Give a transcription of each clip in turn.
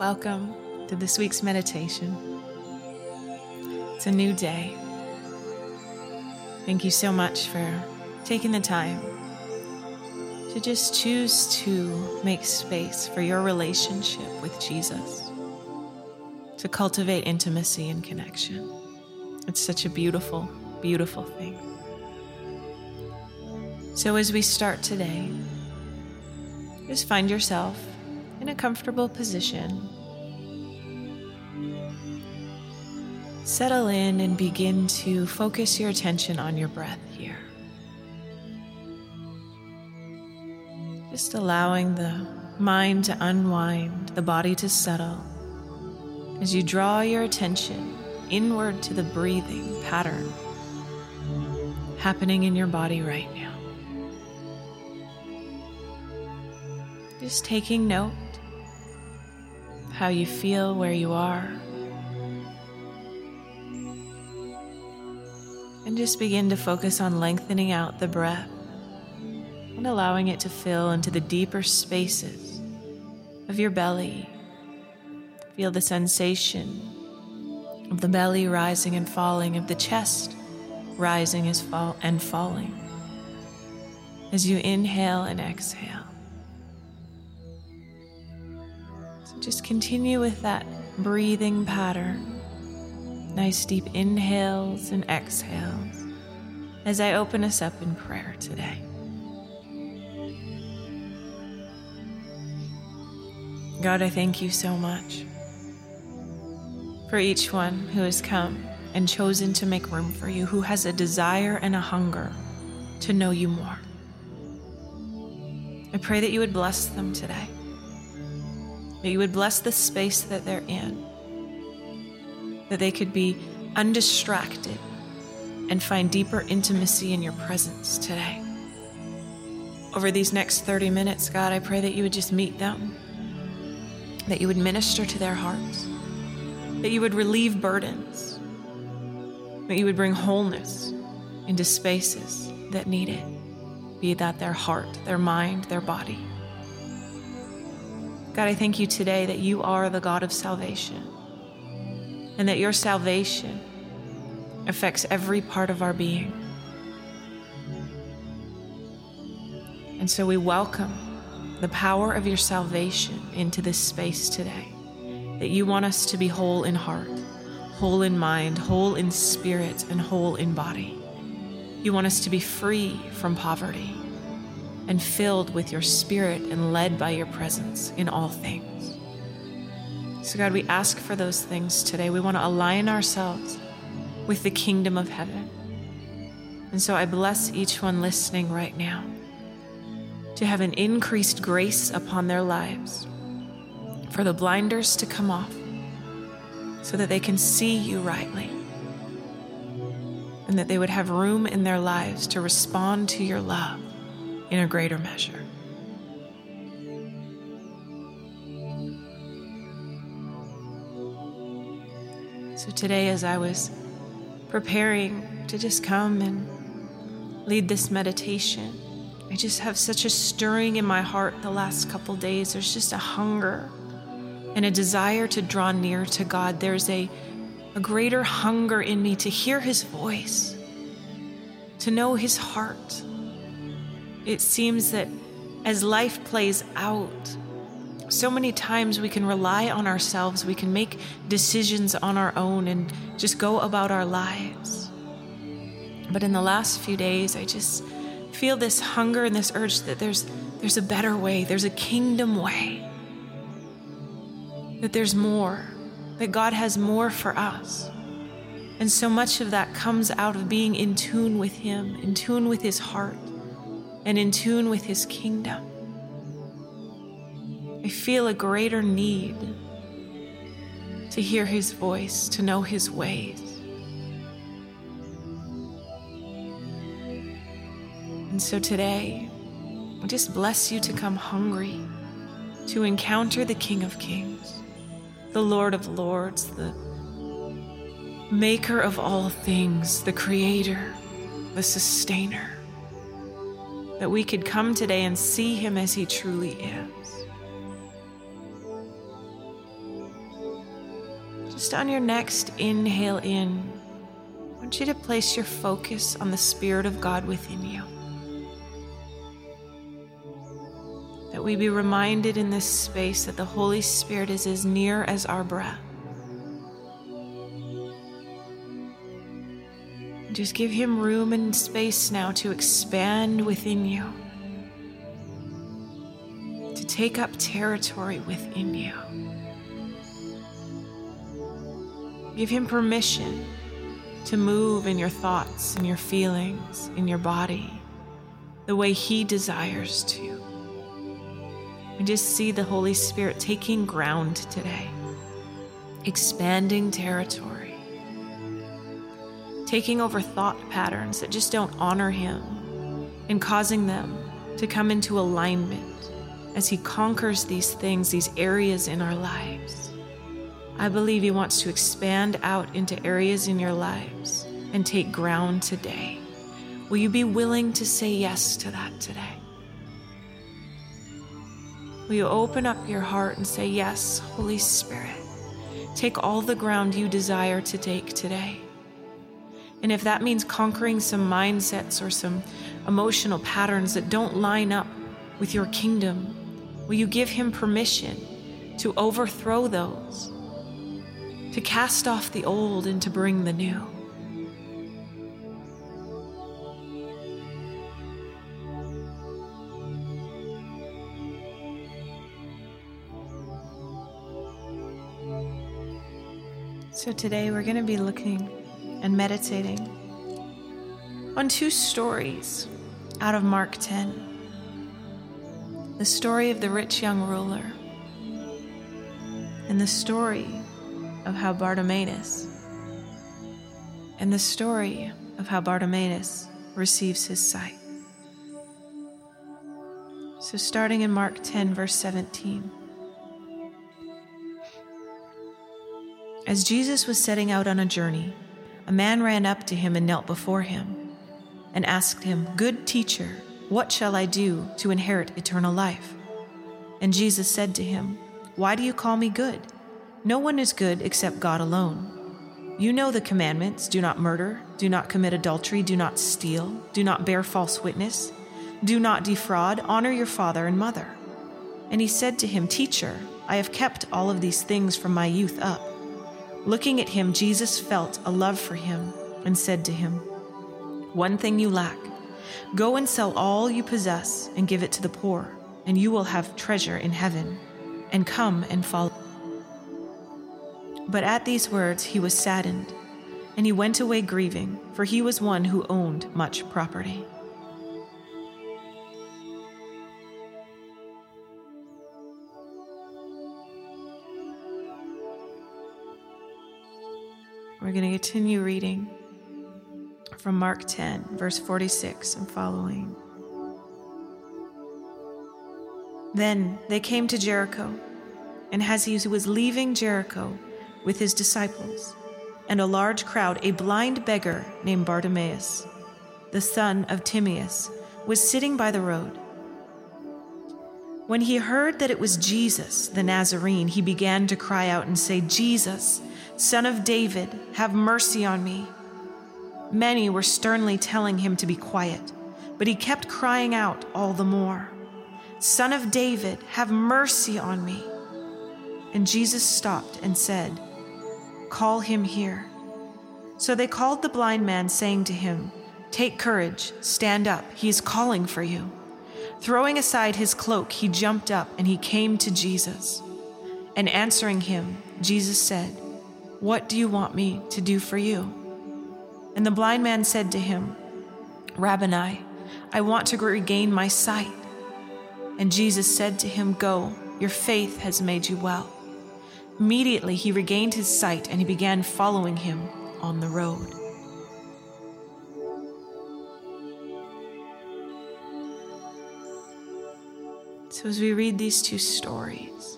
Welcome to this week's meditation. It's a new day. Thank you so much for taking the time to just choose to make space for your relationship with Jesus, to cultivate intimacy and connection. It's such a beautiful, beautiful thing. So, as we start today, just find yourself in a comfortable position. Settle in and begin to focus your attention on your breath here. Just allowing the mind to unwind, the body to settle, as you draw your attention inward to the breathing pattern happening in your body right now. Just taking note how you feel where you are. And just begin to focus on lengthening out the breath and allowing it to fill into the deeper spaces of your belly. Feel the sensation of the belly rising and falling, of the chest rising and falling as you inhale and exhale. Just continue with that breathing pattern. Nice deep inhales and exhales as I open us up in prayer today. God, I thank you so much for each one who has come and chosen to make room for you, who has a desire and a hunger to know you more. I pray that you would bless them today that you would bless the space that they're in, that they could be undistracted and find deeper intimacy in your presence today. Over these next 30 minutes, God, I pray that you would just meet them, that you would minister to their hearts, that you would relieve burdens, that you would bring wholeness into spaces that need it, be that their heart, their mind, their body. God, I thank you today that you are the God of salvation and that your salvation affects every part of our being. And so we welcome the power of your salvation into this space today. That you want us to be whole in heart, whole in mind, whole in spirit, and whole in body. You want us to be free from poverty and filled with your spirit and led by your presence in all things. So, God, we ask for those things today. We want to align ourselves with the kingdom of heaven. And so I bless each one listening right now to have an increased grace upon their lives, for the blinders to come off so that they can see you rightly, and that they would have room in their lives to respond to your love in a greater measure. So today, as I was preparing to just come and lead this meditation, I just have such a stirring in my heart the last couple days. There's just a hunger and a desire to draw near to God. There's a, a greater hunger in me to hear His voice, to know His heart it seems that as life plays out, so many times we can rely on ourselves, we can make decisions on our own and just go about our lives. But in the last few days, I just feel this hunger and this urge that there's there's a better way, there's a kingdom way. That there's more, that God has more for us. And so much of that comes out of being in tune with Him, in tune with His heart and in tune with His kingdom. I feel a greater need to hear His voice, to know His ways. And so today, I just bless you to come hungry to encounter the King of Kings, the Lord of Lords, the maker of all things, the creator, the sustainer that we could come today and see him as he truly is. just on your next inhale in, I want you to place your focus on the Spirit of God within you. That we be reminded in this space that the Holy Spirit is as near as our breath. Just give Him room and space now to expand within you, to take up territory within you. Give Him permission to move in your thoughts, in your feelings, in your body, the way He desires to. And just see the Holy Spirit taking ground today, expanding territory, taking over thought patterns that just don't honor Him, and causing them to come into alignment as He conquers these things, these areas in our lives. I believe He wants to expand out into areas in your lives and take ground today. Will you be willing to say yes to that today? Will you open up your heart and say, Yes, Holy Spirit, take all the ground you desire to take today? And if that means conquering some mindsets or some emotional patterns that don't line up with your kingdom, will you give Him permission to overthrow those, to cast off the old and to bring the new? So, today we're going to be looking and meditating on two stories out of Mark 10 the story of the rich young ruler, and the story of how Bartimaeus, and the story of how Bartimaeus receives his sight. So, starting in Mark 10, verse 17. As Jesus was setting out on a journey, a man ran up to him and knelt before him and asked him, Good teacher, what shall I do to inherit eternal life? And Jesus said to him, Why do you call me good? No one is good except God alone. You know the commandments do not murder, do not commit adultery, do not steal, do not bear false witness, do not defraud, honor your father and mother. And he said to him, Teacher, I have kept all of these things from my youth up. Looking at him, Jesus felt a love for him and said to him, One thing you lack. Go and sell all you possess and give it to the poor, and you will have treasure in heaven. And come and follow. But at these words he was saddened, and he went away grieving, for he was one who owned much property. We're going to continue reading from Mark 10, verse 46 and following. Then they came to Jericho, and as he was leaving Jericho with his disciples and a large crowd, a blind beggar named Bartimaeus, the son of Timaeus, was sitting by the road. When he heard that it was Jesus, the Nazarene, he began to cry out and say, Jesus, Son of David, have mercy on me. Many were sternly telling him to be quiet, but he kept crying out all the more, Son of David, have mercy on me. And Jesus stopped and said, Call him here. So they called the blind man, saying to him, Take courage, stand up, he is calling for you. Throwing aside his cloak, he jumped up and he came to Jesus. And answering him, Jesus said, what do you want me to do for you? And the blind man said to him, Rabboni, I want to regain my sight. And Jesus said to him, Go, your faith has made you well. Immediately he regained his sight and he began following him on the road. So, as we read these two stories,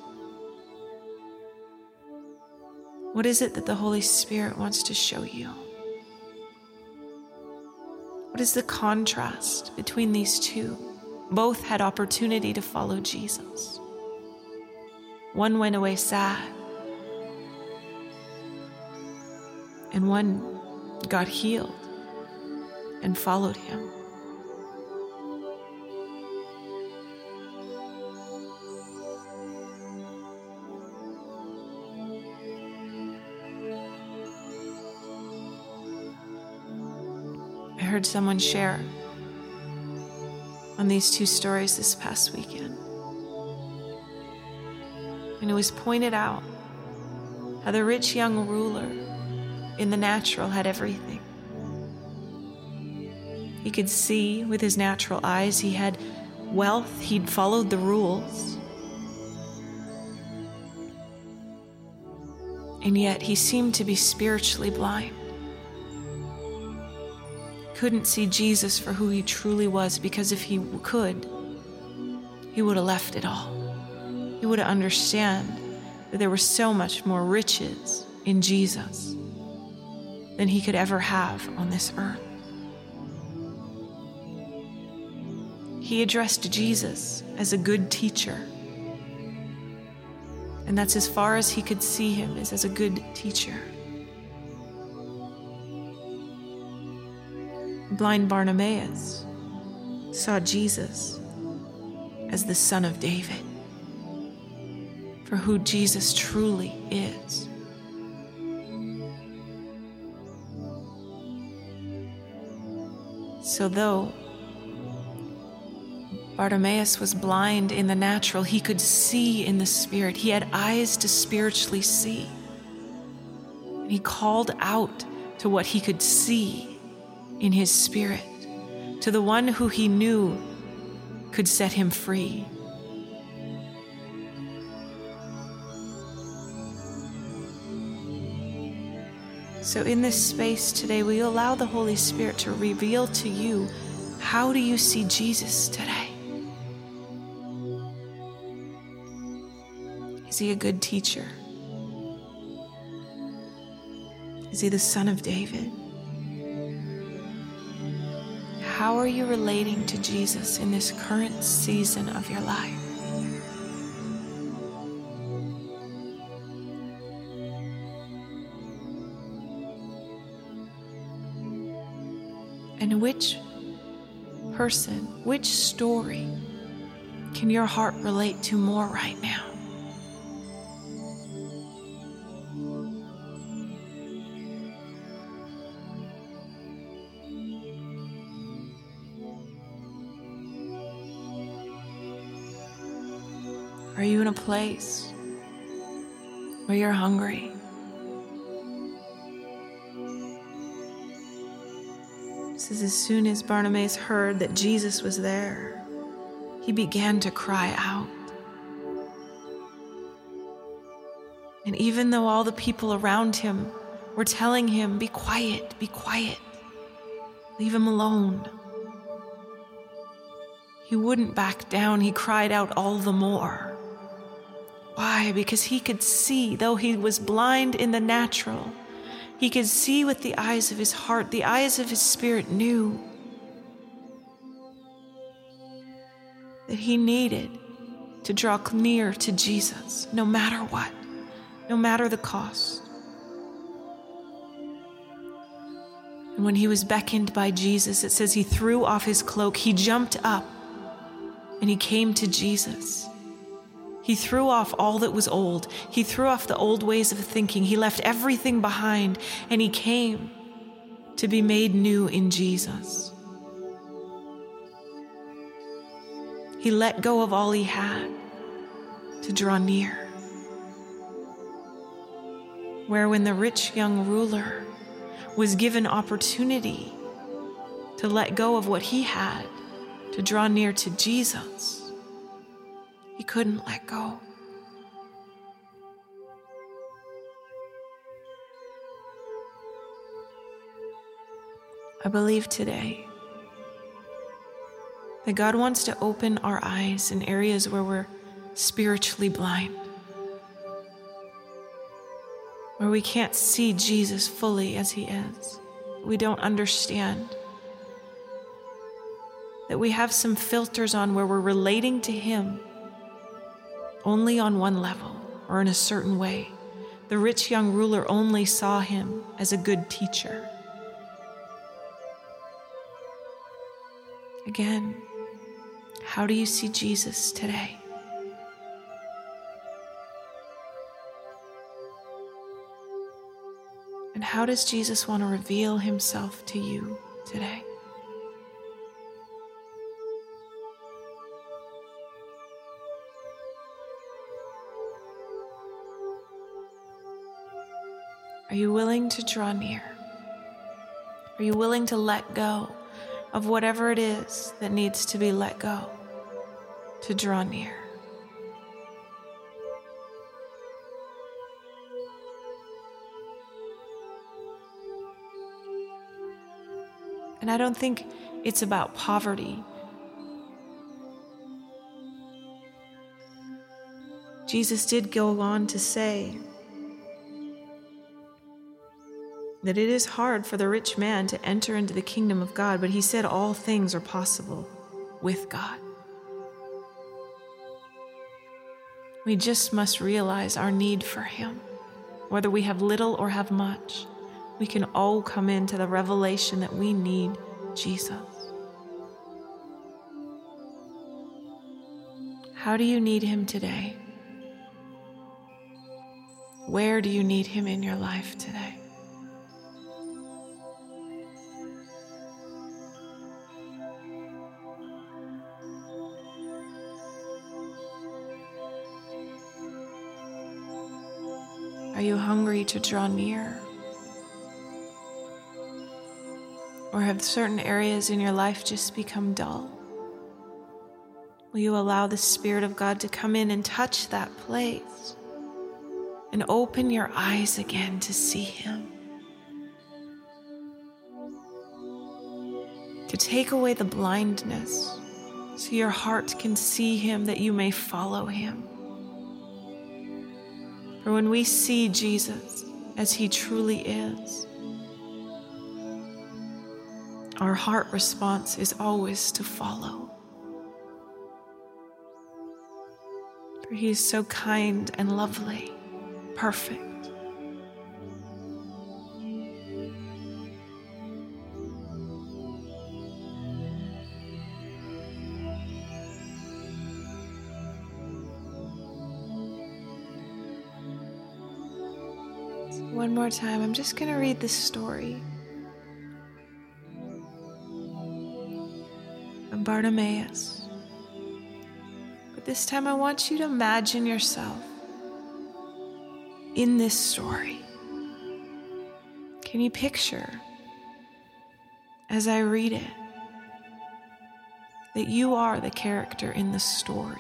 What is it that the Holy Spirit wants to show you? What is the contrast between these two? Both had opportunity to follow Jesus. One went away sad, and one got healed and followed him. Someone share on these two stories this past weekend. And it was pointed out how the rich young ruler in the natural had everything. He could see with his natural eyes, he had wealth, he'd followed the rules. And yet he seemed to be spiritually blind. Couldn't see Jesus for who he truly was because if he could, he would have left it all. He would have understood that there were so much more riches in Jesus than he could ever have on this earth. He addressed Jesus as a good teacher. And that's as far as he could see him, is as a good teacher. Blind Bartimaeus saw Jesus as the Son of David, for who Jesus truly is. So, though Bartimaeus was blind in the natural, he could see in the spirit. He had eyes to spiritually see. And he called out to what he could see in his spirit, to the one who he knew could set him free. So, in this space today, will you allow the Holy Spirit to reveal to you how do you see Jesus today? Is he a good teacher? Is he the son of David? How are you relating to Jesus in this current season of your life? And which person, which story can your heart relate to more right now? In a place where you're hungry? says as soon as Bartimaeus heard that Jesus was there, he began to cry out. And even though all the people around him were telling him, Be quiet, be quiet, leave him alone, he wouldn't back down. He cried out all the more. Why? Because he could see, though he was blind in the natural he could see with the eyes of his heart, the eyes of his spirit knew that he needed to draw near to Jesus no matter what, no matter the cost. And when he was beckoned by Jesus, it says he threw off his cloak, he jumped up, and he came to Jesus. He threw off all that was old. He threw off the old ways of thinking. He left everything behind and he came to be made new in Jesus. He let go of all he had to draw near. Where, when the rich young ruler was given opportunity to let go of what he had to draw near to Jesus, he couldn't let go. I believe today that God wants to open our eyes in areas where we're spiritually blind, where we can't see Jesus fully as He is. We don't understand. That we have some filters on where we're relating to Him only on one level or in a certain way, the rich young ruler only saw him as a good teacher. Again, how do you see Jesus today? And how does Jesus want to reveal himself to you today? Are you willing to draw near? Are you willing to let go of whatever it is that needs to be let go to draw near? And I don't think it's about poverty. Jesus did go on to say that it is hard for the rich man to enter into the kingdom of God, but he said all things are possible with God. We just must realize our need for him. Whether we have little or have much, we can all come into the revelation that we need Jesus. How do you need him today? Where do you need him in your life today? You hungry to draw near? Or have certain areas in your life just become dull? Will you allow the Spirit of God to come in and touch that place and open your eyes again to see Him? To take away the blindness so your heart can see Him that you may follow Him. For when we see Jesus as he truly is, our heart response is always to follow. For he is so kind and lovely, perfect. More time, I'm just going to read this story of Bartimaeus. But this time, I want you to imagine yourself in this story. Can you picture, as I read it, that you are the character in the story?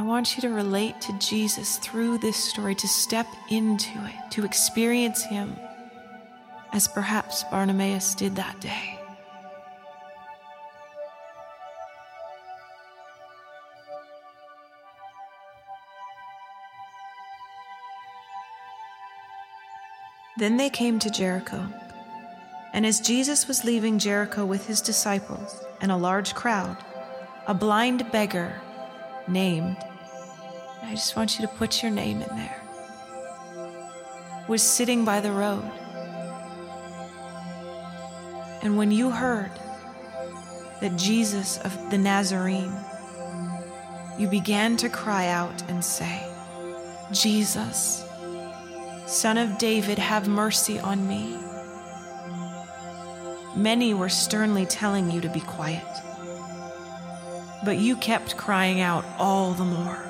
I want you to relate to Jesus through this story, to step into it, to experience Him as perhaps Bartimaeus did that day. Then they came to Jericho. And as Jesus was leaving Jericho with his disciples and a large crowd, a blind beggar named, I just want you to put your name in there, was sitting by the road. And when you heard that Jesus of the Nazarene, you began to cry out and say, Jesus, Son of David, have mercy on me. Many were sternly telling you to be quiet but you kept crying out all the more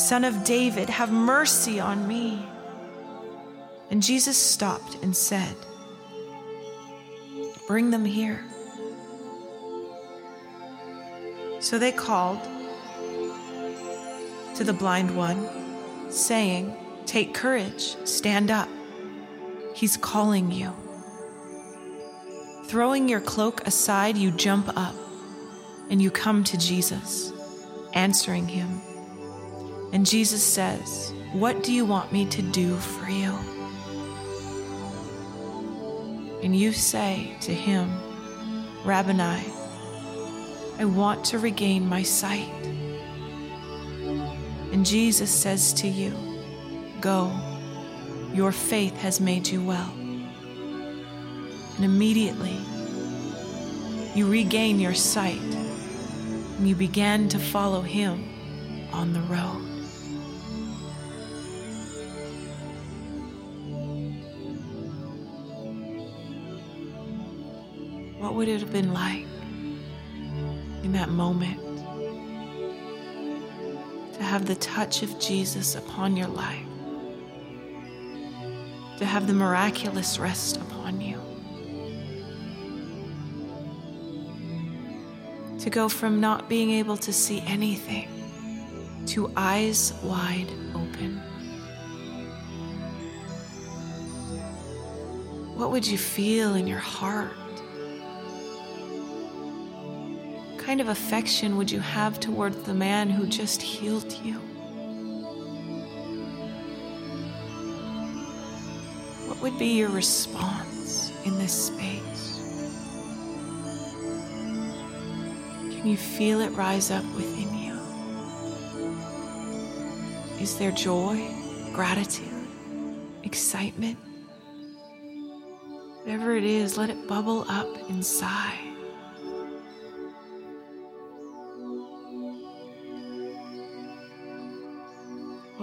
Son of David, have mercy on me. And Jesus stopped and said, Bring them here. So they called to the blind one, saying, Take courage, stand up. He's calling you. Throwing your cloak aside, you jump up and you come to Jesus, answering him. And Jesus says, What do you want me to do for you? And you say to him, Rabboni, I want to regain my sight. And Jesus says to you, Go, your faith has made you well. And immediately you regain your sight and you began to follow him on the road. What would it have been like in that moment to have the touch of Jesus upon your life, to have the miraculous rest upon you? to go from not being able to see anything to eyes wide open. What would you feel in your heart? Kind of affection would you have towards the man who just healed you? What would be your response in this space? Can you feel it rise up within you? Is there joy, gratitude, excitement? Whatever it is, let it bubble up inside.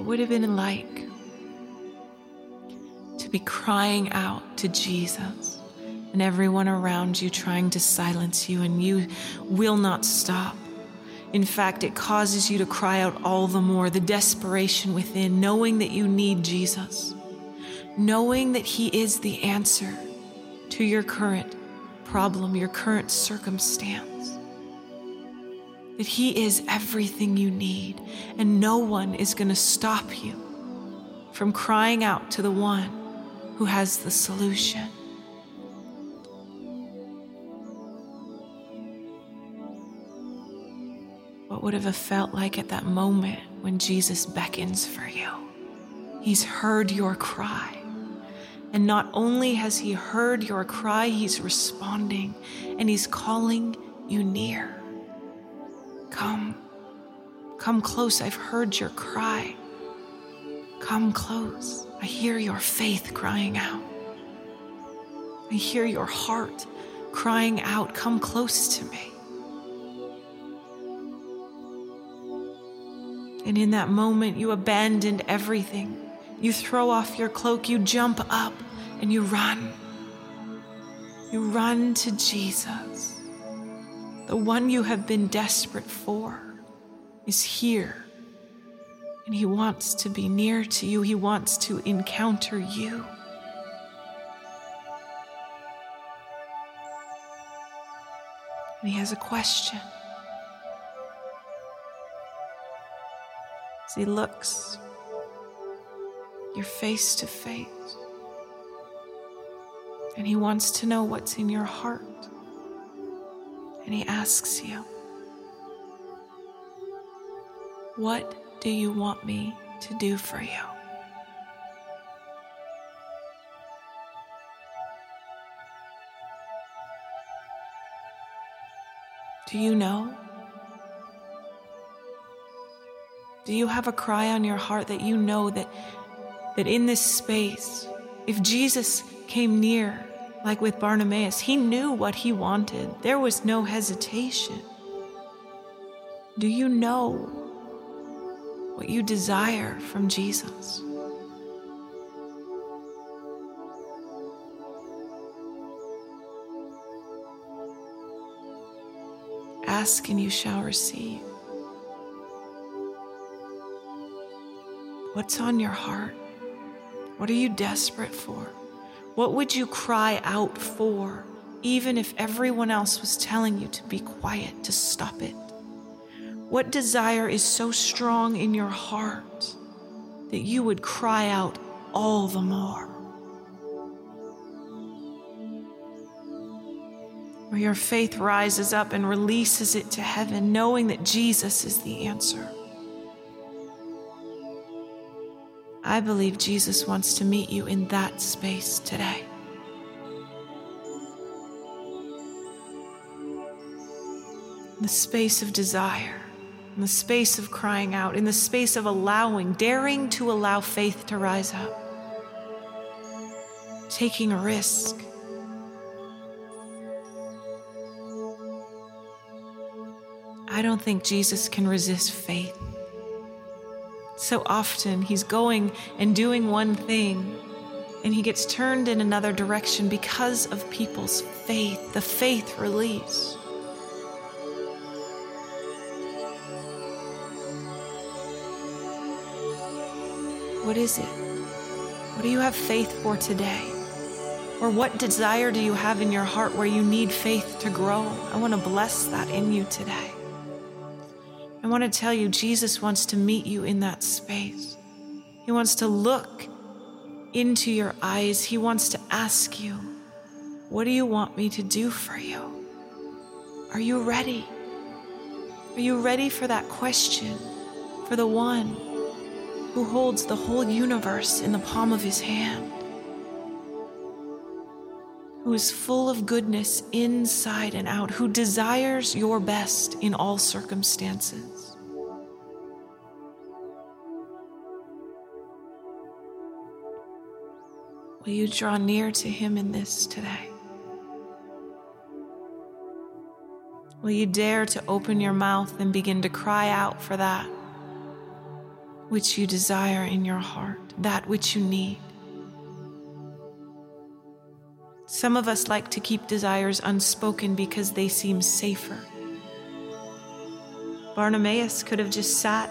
Would have been like to be crying out to Jesus? and everyone around you trying to silence you, and you will not stop. In fact, it causes you to cry out all the more, the desperation within, knowing that you need Jesus, knowing that He is the answer to your current problem, your current circumstance, that He is everything you need, and no one is going to stop you from crying out to the one who has the solution. What would have felt like at that moment when Jesus beckons for you? He's heard your cry. And not only has he heard your cry, he's responding and he's calling you near. Come, close. I've heard your cry. Come close. I hear your faith crying out. I hear your heart crying out, Come close to me. And in that moment, you abandoned everything. You throw off your cloak, you jump up, and you run. You run to Jesus. The one you have been desperate for is here. And he wants to be near to you, he wants to encounter you. And he has a question. As he looks, you're face to face. And he wants to know what's in your heart. And he asks you, What do you want me to do for you? Do you know? Do you have a cry on your heart that you know that, that in this space, if Jesus came near, like with Bartimaeus, he knew what he wanted. There was no hesitation. Do you know what you desire from Jesus? Ask and you shall receive. What's on your heart? What are you desperate for? What would you cry out for, even if everyone else was telling you to be quiet, to stop it? What desire is so strong in your heart that you would cry out all the more? Where your faith rises up and releases it to heaven, knowing that Jesus is the answer. I believe Jesus wants to meet you in that space today. The space of desire, in the space of crying out, in the space of allowing, daring to allow faith to rise up, taking a risk. I don't think Jesus can resist faith. So often he's going and doing one thing, and he gets turned in another direction because of people's faith, the faith release. What is it? What do you have faith for today? Or what desire do you have in your heart where you need faith to grow? I want to bless that in you today. I want to tell you, Jesus wants to meet you in that space. He wants to look into your eyes. He wants to ask you, What do you want me to do for you? Are you ready? Are you ready for that question for the one who holds the whole universe in the palm of his hand, who is full of goodness inside and out, who desires your best in all circumstances. Will you draw near to him in this today? Will you dare to open your mouth and begin to cry out for that? Which you desire in your heart, that which you need. Some of us like to keep desires unspoken because they seem safer. Bartimaeus could have just sat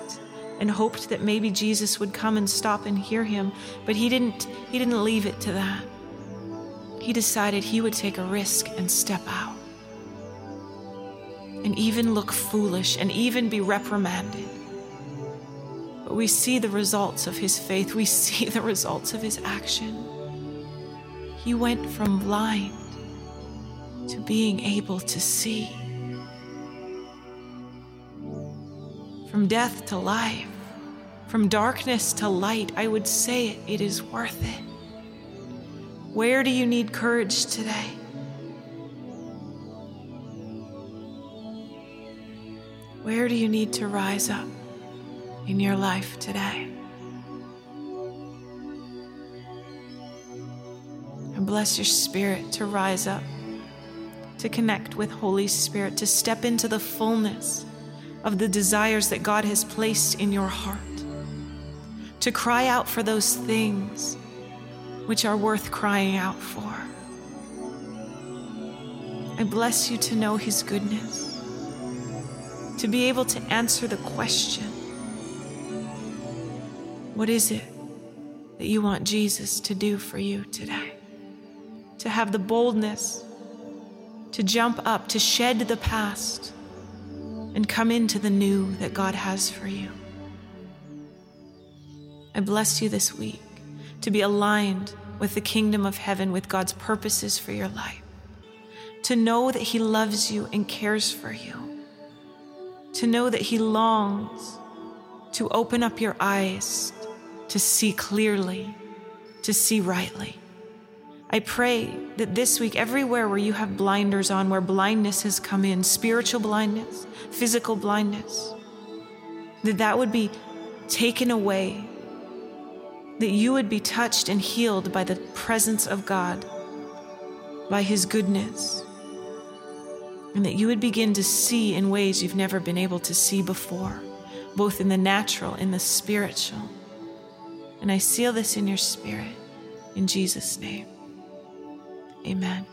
and hoped that maybe Jesus would come and stop and hear him, but he didn't he didn't leave it to that. He decided he would take a risk and step out. And even look foolish and even be reprimanded. But we see the results of his faith, we see the results of his action. He went from blind to being able to see, from death to life, from darkness to light. I would say it, it is worth it. Where do you need courage today? Where do you need to rise up? In your life today. And bless your spirit to rise up, to connect with Holy Spirit, to step into the fullness of the desires that God has placed in your heart, to cry out for those things which are worth crying out for. I bless you to know His goodness, to be able to answer the question what is it that you want Jesus to do for you today? To have the boldness to jump up, to shed the past, and come into the new that God has for you. I bless you this week to be aligned with the kingdom of heaven, with God's purposes for your life, to know that He loves you and cares for you, to know that He longs to open up your eyes to see clearly, to see rightly. I pray that this week, everywhere where you have blinders on, where blindness has come in, spiritual blindness, physical blindness, that that would be taken away, that you would be touched and healed by the presence of God, by His goodness, and that you would begin to see in ways you've never been able to see before, both in the natural and the spiritual. And I seal this in your spirit. In Jesus' name, amen.